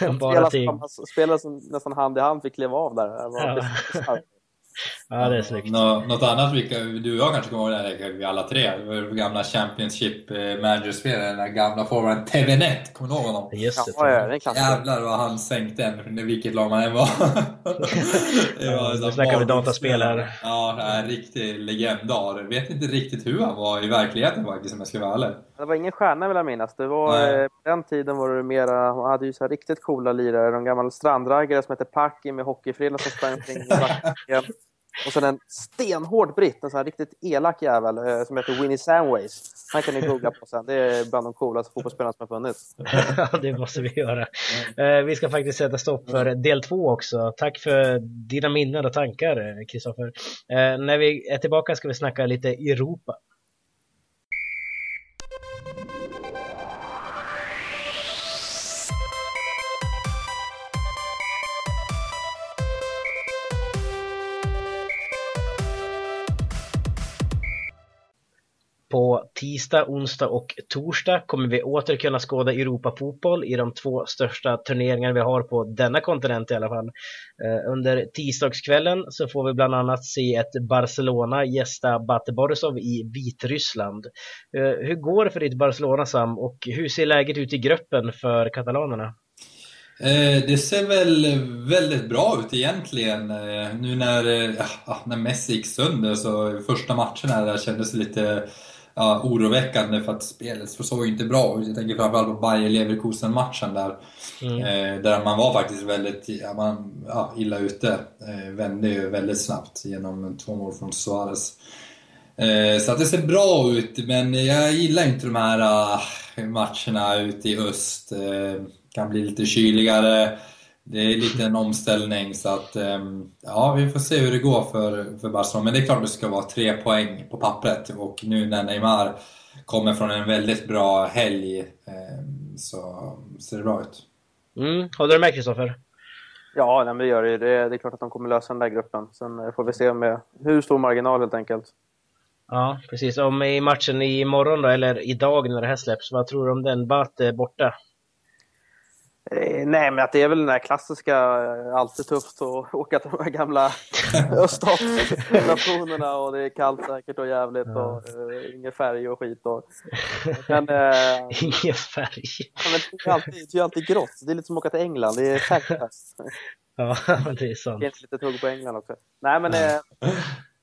[SPEAKER 3] [LAUGHS] bara spelare, spelare som nästan hand i hand fick kliva av där. Det ja.
[SPEAKER 1] Det är snyggt.
[SPEAKER 2] Nå, något annat vi, du och jag kanske kommer ihåg, det, vi alla tre, gamla Championship eh, managerspelaren, den gamla forwarden Tevenet, kommer du ihåg honom?
[SPEAKER 1] Just det. Ja,
[SPEAKER 3] det
[SPEAKER 2] Jävlar vad han sänkte en, vilket lag man än var. [LAUGHS]
[SPEAKER 1] det nu snackar vi dataspelare.
[SPEAKER 2] Ja, en riktig legendar. Vet inte riktigt hur han var i verkligheten faktiskt, om jag ska vara ärlig.
[SPEAKER 3] Det var ingen stjärna vill jag minnas. Det var, eh, på den tiden var det mera, man hade ju så riktigt coola lirare. De gamla strandraggare som hette Paki med hockeyfrilla som sprang omkring [LAUGHS] Och sen en stenhård britt, en sån här riktigt elak jävel eh, som heter Winnie Samways. Han kan ni googla på sen. Det är bland de coolaste fotbollsspelarna som har funnits. [LAUGHS]
[SPEAKER 1] Ja, det måste vi göra. Eh, vi ska faktiskt sätta stopp för del två också. Tack för dina minnen och tankar, eh, Kristoffer. När vi är tillbaka ska vi snacka lite Europa. På tisdag, onsdag och torsdag kommer vi åter kunna skåda Europafotboll i de två största turneringarna vi har på denna kontinent i alla fall. Eh, under tisdagskvällen så får vi bland annat se ett Barcelona gästa Bate Borisov i Vitryssland. Eh, hur går det för ditt Barcelona Sam och hur ser läget ut i gruppen för katalanerna?
[SPEAKER 2] Eh, det ser väl väldigt bra ut egentligen. Nu när, ja, när Messi gick sönder så första matchen här kändes det lite ja, oroväckande för att spelet såg inte bra ut. Jag tänker framförallt på Bayer Leverkusen-matchen där. Mm. där man var faktiskt väldigt ja, man, ja, illa ute. vände ju väldigt snabbt genom två mål från Suarez. så att det ser bra ut, men jag gillar inte de här matcherna ute i öst kan bli lite kyligare. Det är lite en omställning så att ehm, ja, vi får se hur det går för, för Barcelona. Men det är klart det ska vara tre poäng på pappret och nu när Neymar kommer från en väldigt bra helg ehm, så ser det bra ut.
[SPEAKER 1] Mm. Håller du med Kristoffer?
[SPEAKER 3] Ja, nej, det gör det. det. är klart att de kommer lösa den där gruppen. Sen får vi se med hur stor marginal helt enkelt.
[SPEAKER 1] Ja, precis. Om i matchen imorgon då, eller idag när det här släpps, vad tror du om den? Bate borta?
[SPEAKER 3] Eh, nej, men att det är väl den där klassiska, eh, alltid tufft att [LAUGHS] åka till de här gamla [LAUGHS] öststatsnationerna och det är kallt säkert och jävligt ja. och uh, ingen färg och skit. Och, [LAUGHS]
[SPEAKER 1] men, uh, ingen färg?
[SPEAKER 3] men det, är alltid, det är alltid grått, det är lite som att åka till England, det är färg
[SPEAKER 1] Ja, det är sant.
[SPEAKER 3] Det är lite tugg på England också. Nej, men uh,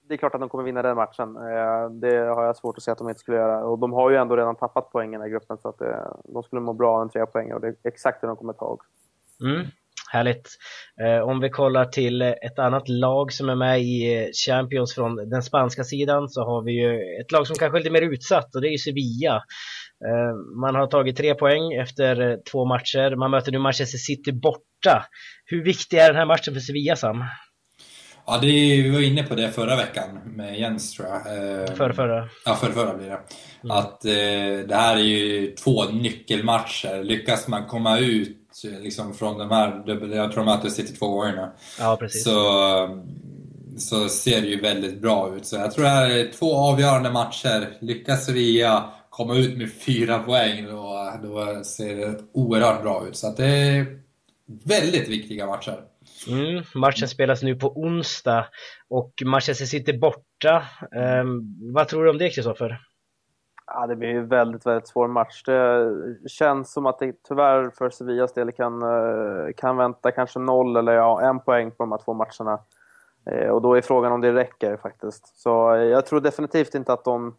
[SPEAKER 3] det är klart att de kommer vinna den matchen. Eh, det har jag svårt att se att de inte skulle göra. Och de har ju ändå redan tappat poäng i den här gruppen så att eh, de skulle må bra av en tre poäng och det är exakt det de kommer ta också.
[SPEAKER 1] Mm, härligt. Eh, om vi kollar till ett annat lag som är med i Champions från den spanska sidan så har vi ju ett lag som kanske är lite mer utsatt och det är ju Sevilla. Man har tagit tre poäng efter två matcher. Man möter nu Manchester City borta. Hur viktig är den här matchen för Sevilla, Sam?
[SPEAKER 2] Ja, det vi var inne på det förra veckan med Jens tror jag.
[SPEAKER 1] Eh, förra, förra.
[SPEAKER 2] Ja, förra, förra blir det. Mm. Att eh, det här är ju två nyckelmatcher. Lyckas man komma ut liksom från de här, jag tror de möter City två gånger nu.
[SPEAKER 1] Ja, precis.
[SPEAKER 2] Så, så ser det ju väldigt bra ut. Så jag tror det här är två avgörande matcher. Lyckas Sevilla komma ut med fyra poäng då, då ser det oerhört bra ut. Så det är väldigt viktiga matcher.
[SPEAKER 1] Mm, matchen spelas nu på onsdag och Manchester City borta. Um, vad tror du om det, Kristoffer?
[SPEAKER 3] Ja, det blir ju väldigt, väldigt svår match. Det känns som att det tyvärr för Sevillas del kan, eh, kan vänta kanske noll eller ja, en poäng på de här två matcherna. Eh, och då är frågan om det räcker faktiskt. Så eh, jag tror definitivt inte att de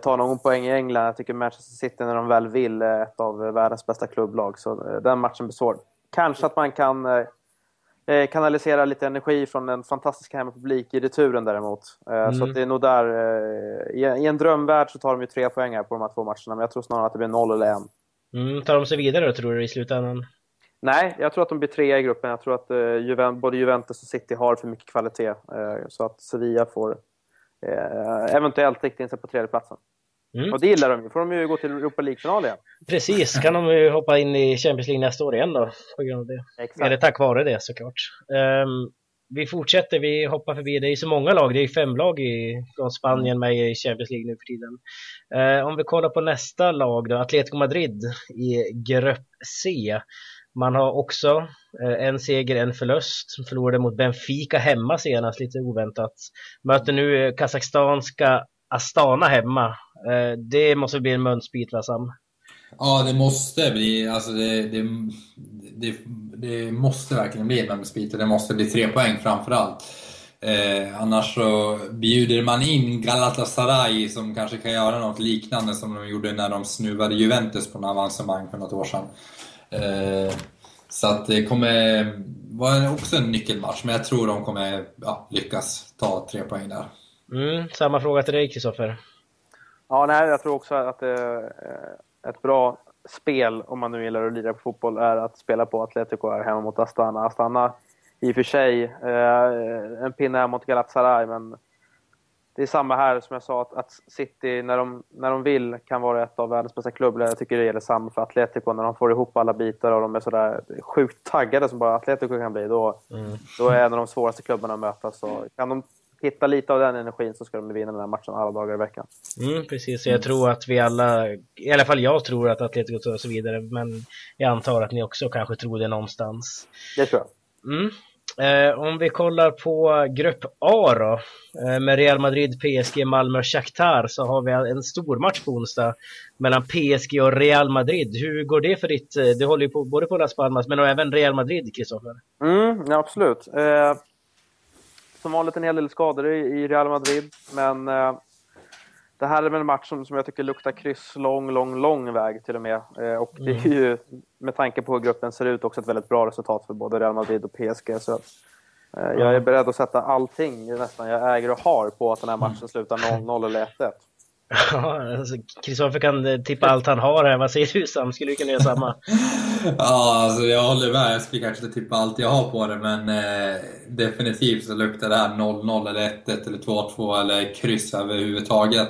[SPEAKER 3] tar någon poäng i England. Jag tycker Manchester City när de väl vill är ett av världens bästa klubblag. Så den matchen blir svår. Kanske att man kan kanalisera lite energi från den fantastiska hemmapublik i returen däremot. Eh, mm. Så det är nog där, eh, i en drömvärld så tar de ju tre poäng här på de här två matcherna, men jag tror snarare att det blir noll eller en.
[SPEAKER 1] Mm, tar de sig vidare då, tror du, i slutändan?
[SPEAKER 3] Nej, jag tror att de blir trea i gruppen. Jag tror att uh, både Juventus och City har för mycket kvalitet. Så att Sevilla får eventuellt rikta in sig på tredjeplatsen. Mm. Och det gillar de ju, får de ju gå till Europa League-final igen.
[SPEAKER 1] Precis, kan de ju hoppa in i Champions League nästa år igen då, på grund av det. Exakt. Eller tack vare det såklart. Um, vi fortsätter, vi hoppar förbi, det är ju så många lag, det är fem lag i, från Spanien med i Champions League nu för tiden. Uh, om vi kollar på nästa lag då, Atletico Madrid i grupp C. Man har också uh, en seger, en förlust, förlorade mot Benfica hemma senast, lite oväntat. Möter nu kazakstanska Astana hemma. Eh, det måste bli en munsbit va Sam?
[SPEAKER 2] Ja, det måste bli. Alltså det, det, det, det måste verkligen bli en munsbit och det måste bli tre poäng framförallt. Eh, annars så bjuder man in Galatasaray som kanske kan göra något liknande som de gjorde när de snuvade Juventus på en avancemang för något år sedan. Eh, så att det kommer vara också en nyckelmatch, men jag tror de kommer ja, lyckas ta tre poäng där.
[SPEAKER 1] Mm, samma fråga till dig Kristoffer.
[SPEAKER 3] Ja, nej, jag tror också att eh, ett bra spel, om man nu gillar att lira på fotboll, är att spela på Atletico här hemma mot Astana. Astana i och för sig eh, en pinne här mot Galatasaray, men det är samma här som jag sa, att, att City när de, när de vill kan vara ett av världens bästa klubbar. Jag tycker det gäller samma för Atletico. När de får ihop alla bitar och de är sådär sjukt taggade som bara Atletico kan bli, då, mm. då är en av de svåraste klubbarna att möta. Så kan de hitta lite av den energin så ska de vinna den här matchen alla dagar i veckan.
[SPEAKER 1] Mm, precis, jag tror att vi alla, i alla fall jag tror att Atletico tar sig vidare, men jag antar att ni också kanske tror det någonstans.
[SPEAKER 3] Det tror jag.
[SPEAKER 1] Mm. Eh, om vi kollar på grupp A då, eh, med Real Madrid, PSG, Malmö och Shakhtar så har vi en stor match på onsdag mellan PSG och Real Madrid. Hur går det för ditt, eh, du håller ju på, både på Las Palmas men även Real Madrid, Kristoffer?
[SPEAKER 3] Mm, ja, absolut. Eh, som vanligt en hel del skador i Real Madrid, men eh, det här är väl en match som, som jag tycker luktar kryss lång, lång, lång väg till och med. Eh, och det är mm. ju, med tanke på hur gruppen ser ut, också ett väldigt bra resultat för både Real Madrid och PSG. Så, eh, jag är beredd att sätta allting nästan jag äger och har på att den här matchen slutar 0-0 eller 1-1.
[SPEAKER 1] Kristoffer alltså, kan tippa allt han har här. Vad säger du Sam? Skulle du kunna göra samma? [LAUGHS]
[SPEAKER 2] ja, alltså jag håller med. Jag skulle kanske inte tippa allt jag har på det, men eh, definitivt så luktar det här 0-0 eller 1-1 eller 2-2 eller kryss överhuvudtaget.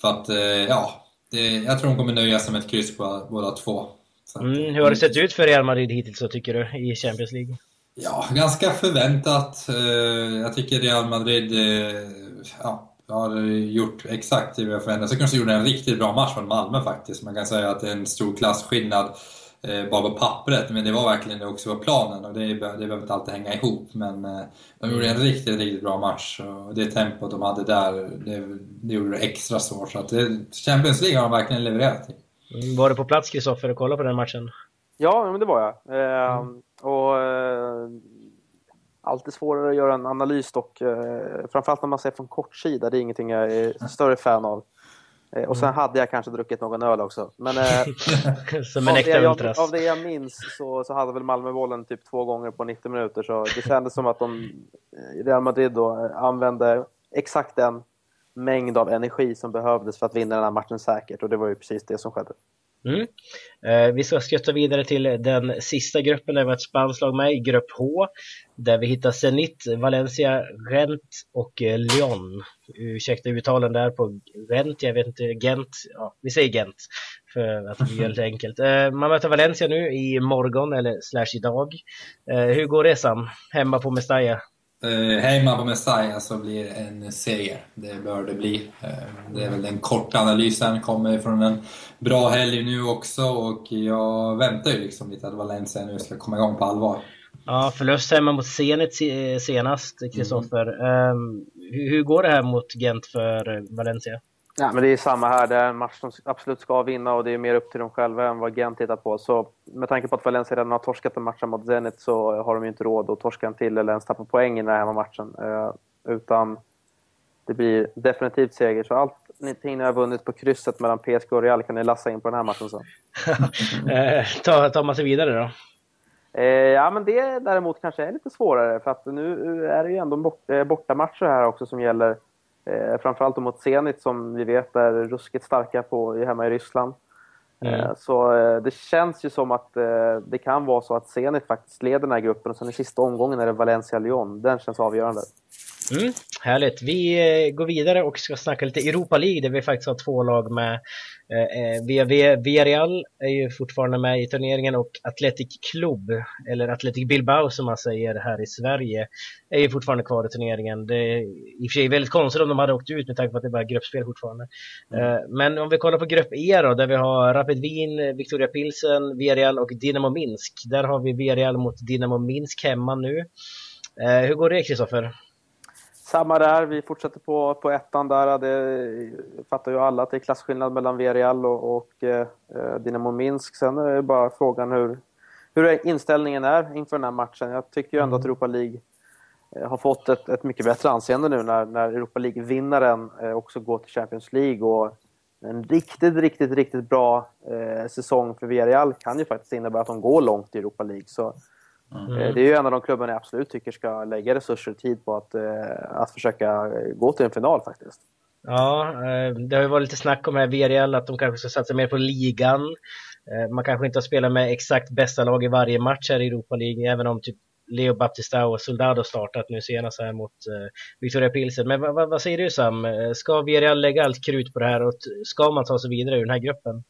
[SPEAKER 2] För att, eh, ja, det, jag tror de kommer nöja sig med ett kryss på båda två.
[SPEAKER 1] Att, mm, hur har det sett ut för Real Madrid hittills så tycker du, i Champions League?
[SPEAKER 2] Ja, ganska förväntat. Eh, jag tycker Real Madrid, eh, ja, har gjort exakt det har förväntat oss. kanske gjorde en riktigt bra match mot Malmö faktiskt. Man kan säga att det är en stor klasskillnad eh, bara på pappret, men det var verkligen det också på planen och det, det behöver inte alltid hänga ihop. Men eh, de gjorde en riktigt, riktigt bra match och det tempot de hade där, det, det gjorde det extra svårt. Så att det, Champions League har de verkligen levererat i.
[SPEAKER 1] Var du på plats Kristoffer och kollade på den matchen?
[SPEAKER 3] Ja, men det var jag. Eh, mm. Och eh, alltid svårare att göra en analys dock. Eh, framförallt när man ser från kortsida, det är ingenting jag är [LAUGHS] större fan av. Eh, och sen mm. hade jag kanske druckit någon öl också. Men
[SPEAKER 1] eh, [LAUGHS] Som en äkta
[SPEAKER 3] ultras. Av det jag minns så, så hade väl Malmö bollen typ två gånger på 90 minuter. Så det kändes som att de Real Madrid då använde exakt den mängd av energi som behövdes för att vinna den här matchen säkert. Och det var ju precis det som skedde.
[SPEAKER 1] Mm. Eh, vi ska skutta vidare till den sista gruppen där vi har ett spanskt lag med, i grupp H. Där vi hittar Zenit, Valencia, Gent och eh, Lyon. Ursäkta uttalen där på Gent, jag vet inte, Gent, ja vi säger Gent för att det är [LAUGHS] enkelt. Eh, man möter Valencia nu i morgon, eller slash idag. Eh, hur går det Sam, hemma på Mestalla?
[SPEAKER 2] Eh, hemma på Messiah så blir en seger. Det bör det bli. Eh, det är väl den korta analysen. Kommer från en bra helg nu också och jag väntar ju liksom lite att Valencia nu ska komma igång på allvar.
[SPEAKER 1] Ja, förlust hemma mot Zenit senast, Kristoffer. Mm. Um, hur, hur går det här mot Gent för Valencia?
[SPEAKER 3] Ja, men det är samma här. Det är en match som absolut ska vinna och det är mer upp till dem själva än vad Gent tittar på. Så med tanke på att Valencia redan har torskat en match mot Zenit så har de ju inte råd att torska en till eller ens tappa poäng i den här hemmamatchen. Eh, utan det blir definitivt seger. Så allt ni har vunnit på krysset mellan PSG och Real kan ni lassa in på den här matchen sen. [LAUGHS]
[SPEAKER 1] eh, ta, tar man sig vidare då?
[SPEAKER 3] Eh, ja, men det däremot kanske är lite svårare för att nu är det ju ändå bort, eh, bortamatcher här också som gäller Eh, framförallt mot Zenit som vi vet är ruskigt starka på, hemma i Ryssland. Mm. Eh, så eh, det känns ju som att eh, det kan vara så att Zenit faktiskt leder den här gruppen och sen i sista omgången är det Valencia-Lyon. Den känns avgörande.
[SPEAKER 1] Mm, härligt. Vi eh, går vidare och ska snacka lite Europa League där vi faktiskt har två lag med. Eh, Villarreal är ju fortfarande med i turneringen och Athletic Club, eller Athletic Bilbao som man säger här i Sverige, är ju fortfarande kvar i turneringen. Det är i och för sig väldigt konstigt om de hade åkt ut med tanke på att det bara är gruppspel fortfarande. Mm. Men om vi kollar på grupp E då, där vi har Rapid Wien, Victoria Pilsen, Villarreal och Dynamo Minsk. Där har vi Villarreal mot Dynamo Minsk hemma nu. Hur går det Kristoffer?
[SPEAKER 3] Samma där, vi fortsätter på, på ettan där. Det fattar ju alla att det är klasskillnad mellan Villarreal och, och eh, Dynamo Minsk. Sen är det bara frågan hur, hur inställningen är inför den här matchen. Jag tycker ju ändå mm. att Europa League eh, har fått ett, ett mycket bättre anseende nu när, när Europa League-vinnaren eh, också går till Champions League. Och en riktigt, riktigt, riktigt bra eh, säsong för Villarreal kan ju faktiskt innebära att de går långt i Europa League. Så Mm. Eh, det är ju en av de klubbarna jag absolut tycker ska lägga resurser och tid på att, eh, att försöka gå till en final faktiskt.
[SPEAKER 1] Ja, eh, det har ju varit lite snack om här VRL att de kanske ska satsa mer på ligan. Man kanske inte har spelat med exakt bästa lag i varje match här i Europa League, även om typ Leo Baptista och Soldado startat nu senast här mot Victoria Pilsen. Men vad, vad säger du Sam? Ska VRL lägga allt krut på det här och ska man ta sig vidare ur den här gruppen?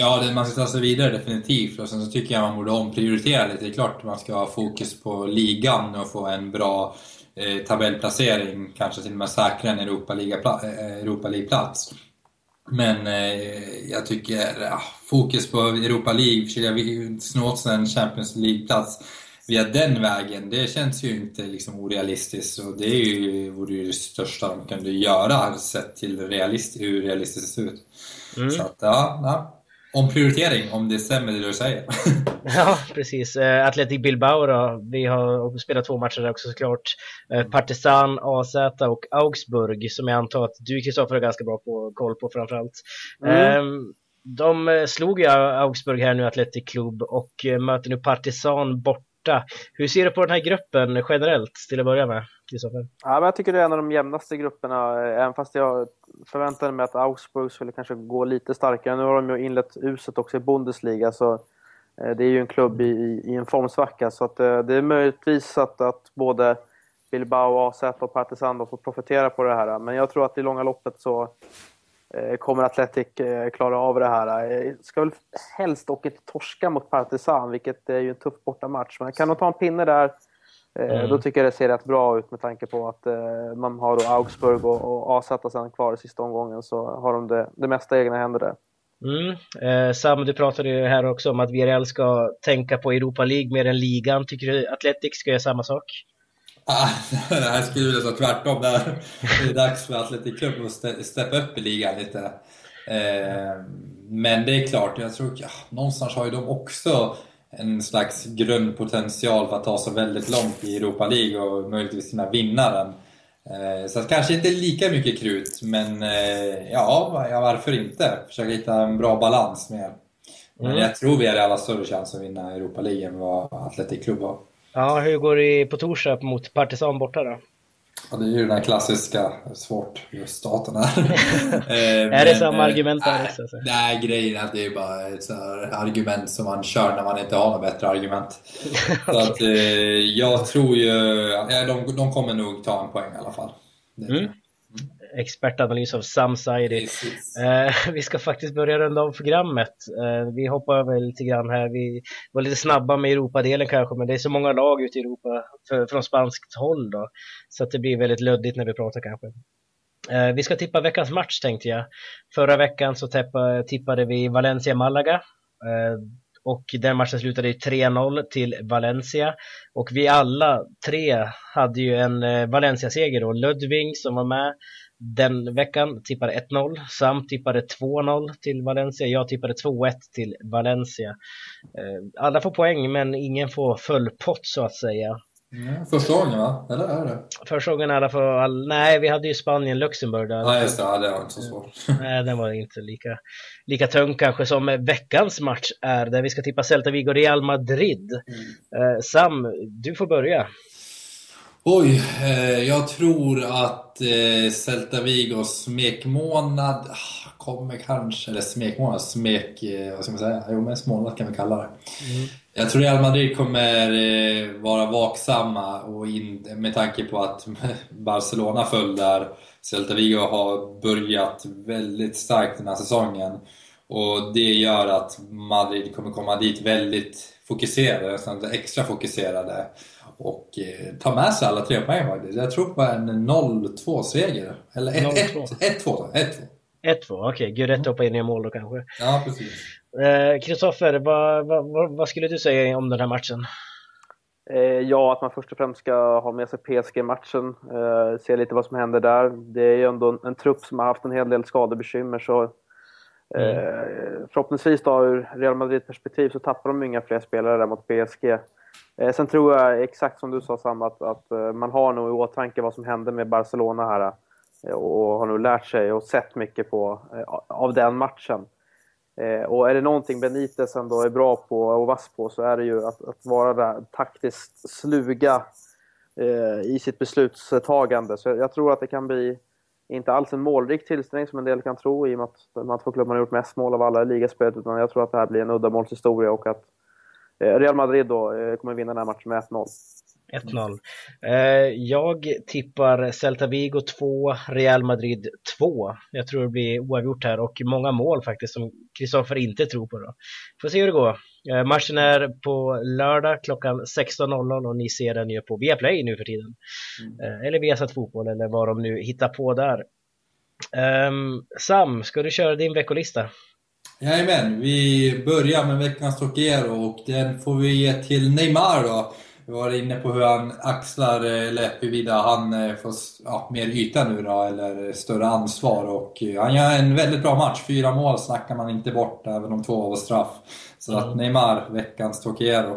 [SPEAKER 2] Ja, det, man ska ta sig vidare definitivt. Och sen så tycker jag man borde omprioritera lite. Det är klart man ska ha fokus på ligan och få en bra eh, tabellplacering. Kanske till och med säkra en Europa League-plats. Eh, Men eh, jag tycker ja, fokus på Europa League, försöka snå åt sig en Champions League-plats. via den vägen, det känns ju inte liksom orealistiskt. Och det är ju, vore ju det största de kunde göra sett till realist, hur realistiskt det ser ut. Mm. Så att, ja, ja. Omprioritering, om det stämmer det du säger. [LAUGHS]
[SPEAKER 1] ja, precis. Uh, Athletic Bilbao då. Vi har spelat två matcher där också såklart. Uh, Partizan, AZ och Augsburg som jag antar att du Kristoffer har ganska bra på, koll på framförallt. Mm. Um, de slog ju Augsburg här nu, Athletic Club, och möter nu Partizan bort borta. Hur ser du på den här gruppen generellt till att börja med, Kristoffer?
[SPEAKER 3] Ja, jag tycker det är en av de jämnaste grupperna, eh, även fast jag förväntade mig att Augsburg skulle kanske gå lite starkare. Nu har de ju inlett uset också i Bundesliga, så eh, det är ju en klubb i, i en formsvacka, så att eh, det är möjligtvis att, att både Bilbao, AZ och Partizan får profitera på det här. Men jag tror att i långa loppet så kommer Atletic klara av det här. Ska väl helst åka inte torska mot Partizan, vilket är ju en tuff bortamatch. Men kan de ta en pinne där, mm. då tycker jag det ser rätt bra ut med tanke på att man har då Augsburg och, och AZ sen kvar i sista omgången, så har de det, det mesta i egna händer där.
[SPEAKER 1] Mm. Eh, Sam, du pratade ju här också om att VRL ska tänka på Europa League mer än ligan. Tycker du Atletic ska göra samma sak?
[SPEAKER 2] Ah, [LAUGHS] det här skulle vilja säga tvärtom. Det är dags för Atletic Club att steppa upp i ligan lite. Eh, men det är klart, jag tror ja, någonstans har ju de också en slags grundpotential för att ta sig väldigt långt i Europa League och möjligtvis kunna vinna den. Eh, så kanske inte lika mycket krut, men eh, ja, varför inte? Försöka hitta en bra balans med. Men mm. jag tror vi har alla större chans att vinna Europa League än vad Atletic Club har.
[SPEAKER 1] Ja, hur går det på torsdag mot Partisan borta då?
[SPEAKER 2] Ja, det är ju den här klassiska, svårt, just staten här. [LAUGHS]
[SPEAKER 1] är det samma argument där också?
[SPEAKER 2] Alltså? Nej, grejen är att det är bara ett argument som man kör när man inte har något bättre argument. [LAUGHS] Så att, eh, jag tror ju, ja, de, de kommer nog ta en poäng i alla fall.
[SPEAKER 1] Mm expertanalys av Sam Saidi. Eh, [LAUGHS] vi ska faktiskt börja runda om programmet. Eh, vi hoppar över lite grann här. Vi var lite snabba med Europadelen kanske, men det är så många lag ute i Europa för, från spanskt håll då. Så att det blir väldigt luddigt när vi pratar kanske. Eh, vi ska tippa veckans match tänkte jag. Förra veckan så tippa, tippade vi Valencia-Malaga. Eh, och den matchen slutade i 3-0 till Valencia. Och vi alla tre hade ju en eh, Valencia-seger då. Ludvig som var med den veckan tippade 1-0. Sam tippade 2-0 till Valencia. Jag tippade 2-1 till Valencia. Eh, alla får poäng men ingen får full pott så att säga.
[SPEAKER 2] Mm, första gången va? Eller är det?
[SPEAKER 1] Första gången i alla fall. Nej, vi hade ju Spanien-Luxemburg.
[SPEAKER 2] Ja, ah, just det. Ja, det var inte så svårt. [LAUGHS]
[SPEAKER 1] Nej, den var inte lika, lika tung kanske som veckans match är, där vi ska tippa Celta Vigo Real Madrid. Mm. Eh, Sam, du får börja.
[SPEAKER 2] Oj, eh, jag tror att eh, Celta Vigos smekmånad ah, kommer kanske, eller smekmånad, smek, eh, vad ska man säga? Jo men småmånad kan vi kalla det. Mm. Jag tror Real Madrid kommer eh, vara vaksamma och in, med tanke på att [LAUGHS] Barcelona föll där. Celta Vigo har börjat väldigt starkt den här säsongen. Och det gör att Madrid kommer komma dit väldigt fokuserade, nästan extra fokuserade och eh, ta med sig alla tre poäng faktiskt. Jag tror på en 0-2 seger. Eller 1-2. 1-2.
[SPEAKER 1] 1-2, okej. Guidetti hoppar in i mål då kanske.
[SPEAKER 2] Ja, precis.
[SPEAKER 1] Kristoffer, eh, vad, vad, vad, skulle du säga om den här matchen?
[SPEAKER 3] Eh, ja, att man först och främst ska ha med sig PSG-matchen, eh, se lite vad som händer där. Det är ju ändå en, en trupp som har haft en hel del skadebekymmer så eh, mm. förhoppningsvis då ur Real Madrid-perspektiv så tappar de inga fler spelare där mot PSG. Eh, sen tror jag, exakt som du sa Sam, att, att eh, man har nog i åtanke vad som hände med Barcelona här eh, och har nog lärt sig och sett mycket på, eh, av den matchen. Eh, och är det någonting Benitez ändå är bra på och vass på så är det ju att, att vara där taktiskt sluga eh, i sitt beslutstagande. Så jag tror att det kan bli inte alls en målrik tillställning som en del kan tro i och med att de här två klubbarna har gjort mest mål av alla i ligaspelet utan jag tror att det här blir en uddamålshistoria och att Real Madrid då eh, kommer vinna den här matchen med 1-0.
[SPEAKER 1] 1-0. Eh, jag tippar Celta Vigo 2, Real Madrid 2. Jag tror det blir oavgjort här och många mål faktiskt som Kristoffer inte tror på. Då. Får se hur det går. Matchen är på lördag klockan 16.00 och ni ser den ju på Viaplay nu för tiden. Mm. Eller Viasat Fotboll eller vad de nu hittar på där. Um, Sam, ska du köra din veckolista?
[SPEAKER 2] Jajamän, vi börjar med veckans Tokero och den får vi ge till Neymar då. vi var inne på hur han axlar, eller huruvida han får ja, mer yta nu då, eller större ansvar. Och han gör en väldigt bra match. Fyra mål snackar man inte bort, även om två var straff. Så mm. att Neymar, veckans Tokiero.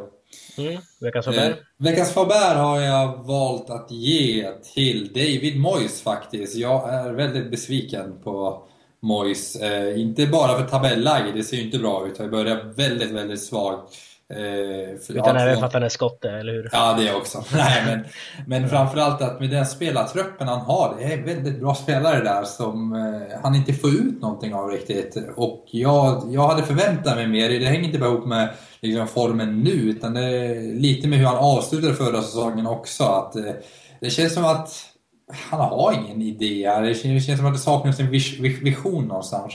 [SPEAKER 1] Mm. Veckans Faber? Eh,
[SPEAKER 2] veckans Faber har jag valt att ge till David Moyes faktiskt. Jag är väldigt besviken på Moyes. Eh, inte bara för tabelläge, det ser ju inte bra ut. Jag börjar väldigt, väldigt svagt.
[SPEAKER 1] Eh, Utan även för att han är skotte, eller hur?
[SPEAKER 2] Ja, det också. [LAUGHS] Nej, men, men framförallt att med den spelartruppen han har, det är väldigt bra spelare där som eh, han inte får ut någonting av riktigt. Och jag, jag hade förväntat mig mer. Det hänger inte bara ihop med liksom, formen nu, utan det är lite med hur han avslutade förra säsongen också. Att, eh, det känns som att han har ingen idé. Det känns, som att det saknas en vision någonstans.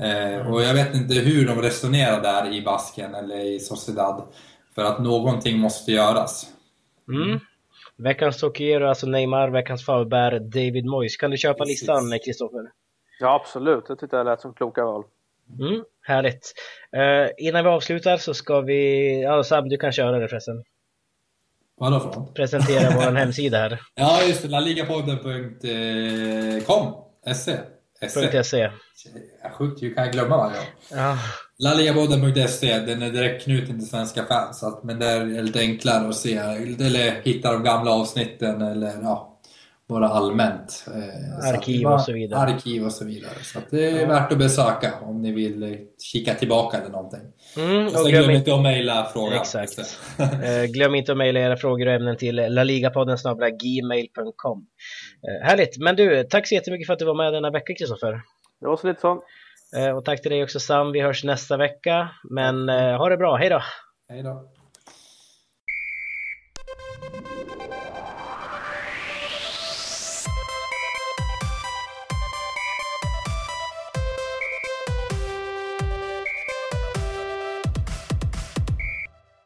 [SPEAKER 2] Eh, och jag vet inte hur de resonerar där i Basken eller i Sociedad. För att någonting måste göras.
[SPEAKER 1] Mm. Veckans Tokiero, alltså Neymar, veckans Faber, David Moyes. Kan du köpa Precis. listan, Kristoffer?
[SPEAKER 3] Ja, absolut. Det tyckte jag lät som kloka val.
[SPEAKER 1] Mm, härligt. Uh, innan vi avslutar så ska vi... Ja, Sam, du kan köra det förresten.
[SPEAKER 2] Vadå för något?
[SPEAKER 1] Presentera vår [LAUGHS] hemsida här.
[SPEAKER 2] Ja, just det. laligapodden.com SE.
[SPEAKER 1] .se.
[SPEAKER 2] Sjukt, hur kan jag glömma varje gång? Ja. Laligaboden.se, den är direkt knuten till svenska fans. men det är lite enklare att se, eller hitta de gamla avsnitten eller ja, bara allmänt.
[SPEAKER 1] Eh, arkiv och så vidare.
[SPEAKER 2] Arkiv och så vidare. Så det är ja. värt att besöka om ni vill eh, kika tillbaka eller någonting. Mm, och, och glöm inte att mejla frågan.
[SPEAKER 1] Exakt. [LAUGHS] Eh, glöm inte att mejla era frågor och ämnen till laligapodden gmail.com. Härligt, men du, tack så jättemycket för att du var med denna vecka Kristoffer.
[SPEAKER 3] Det var så lite så.
[SPEAKER 1] Och tack till dig också Sam, vi hörs nästa vecka. Men ha det bra, hej då!
[SPEAKER 2] Hej då!